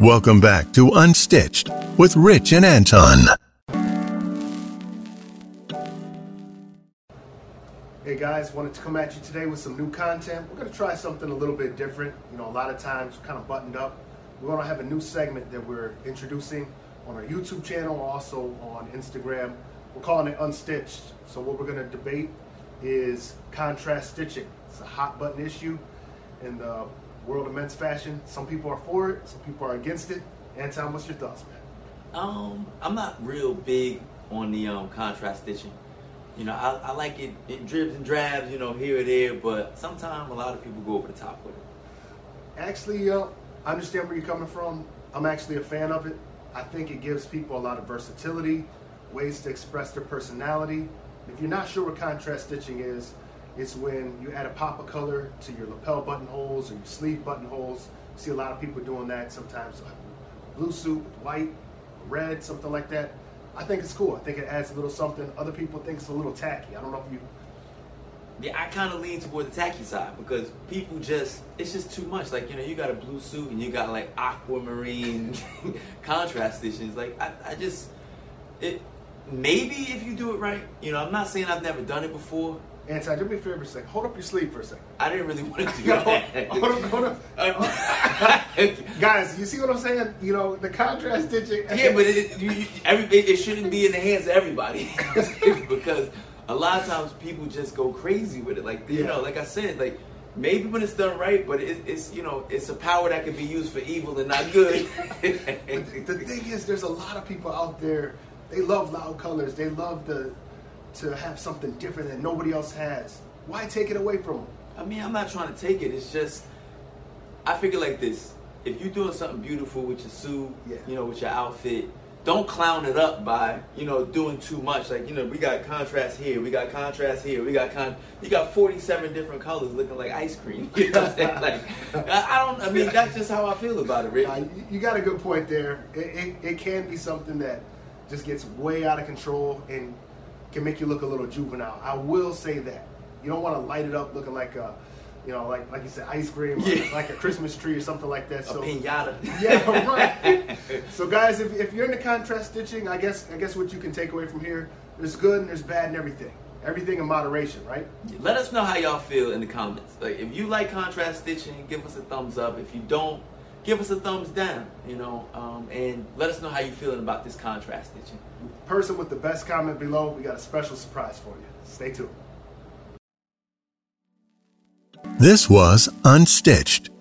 Welcome back to Unstitched with Rich and Anton. Hey guys, wanted to come at you today with some new content. We're going to try something a little bit different. You know, a lot of times kind of buttoned up. We're going to have a new segment that we're introducing on our YouTube channel, also on Instagram. We're calling it Unstitched. So what we're going to debate is contrast stitching. It's a hot button issue And the world of men's fashion. Some people are for it, some people are against it. Anton, what's your thoughts, man? Um, I'm not real big on the um contrast stitching. You know, I, I like it in dribs and drabs, you know, here or there, but sometimes a lot of people go over the top with it. Actually, uh, I understand where you're coming from. I'm actually a fan of it. I think it gives people a lot of versatility, ways to express their personality. If you're not sure what contrast stitching is, it's when you add a pop of color to your lapel buttonholes or your sleeve buttonholes. You see a lot of people doing that sometimes. Blue suit, white, red, something like that. I think it's cool. I think it adds a little something. Other people think it's a little tacky. I don't know if you. Yeah, I kind of lean toward the tacky side because people just, it's just too much. Like, you know, you got a blue suit and you got like aquamarine contrast stitching. Like, I, I just, it, maybe if you do it right, you know, I'm not saying I've never done it before, Anton, do me a favor a second. Hold up your sleeve for a second. I didn't really want to do that. hold up, hold up. Guys, you see what I'm saying? You know, the contrast stitching. Yeah, but it, you, every, it, it shouldn't be in the hands of everybody. because a lot of times people just go crazy with it. Like, you yeah. know, like I said, like, maybe when it's done right, but it, it's you know it's a power that can be used for evil and not good. the thing is, there's a lot of people out there. They love loud colors. They love the to have something different that nobody else has. Why take it away from them? I mean, I'm not trying to take it. It's just, I figure like this. If you're doing something beautiful with your suit, yeah. you know, with your outfit, don't clown it up by, you know, doing too much. Like, you know, we got contrast here, we got contrast here, we got con. You got 47 different colors looking like ice cream. You know what I'm saying? Like, I don't. I mean, that's just how I feel about it, Rick. You got a good point there. It, it, it can be something that just gets way out of control and can make you look a little juvenile. I will say that. You don't want to light it up looking like a, you know, like like you said, ice cream, yeah. like a Christmas tree or something like that. So, a pinata. Yeah, right. so guys, if, if you're into contrast stitching, I guess I guess what you can take away from here, there's good and there's bad and everything. Everything in moderation, right? Let us know how y'all feel in the comments. Like if you like contrast stitching, give us a thumbs up. If you don't, give us a thumbs down, you know, um, and let us know how you're feeling about this contrast stitching. Person with the best comment below, we got a special surprise for you. Stay tuned. This was Unstitched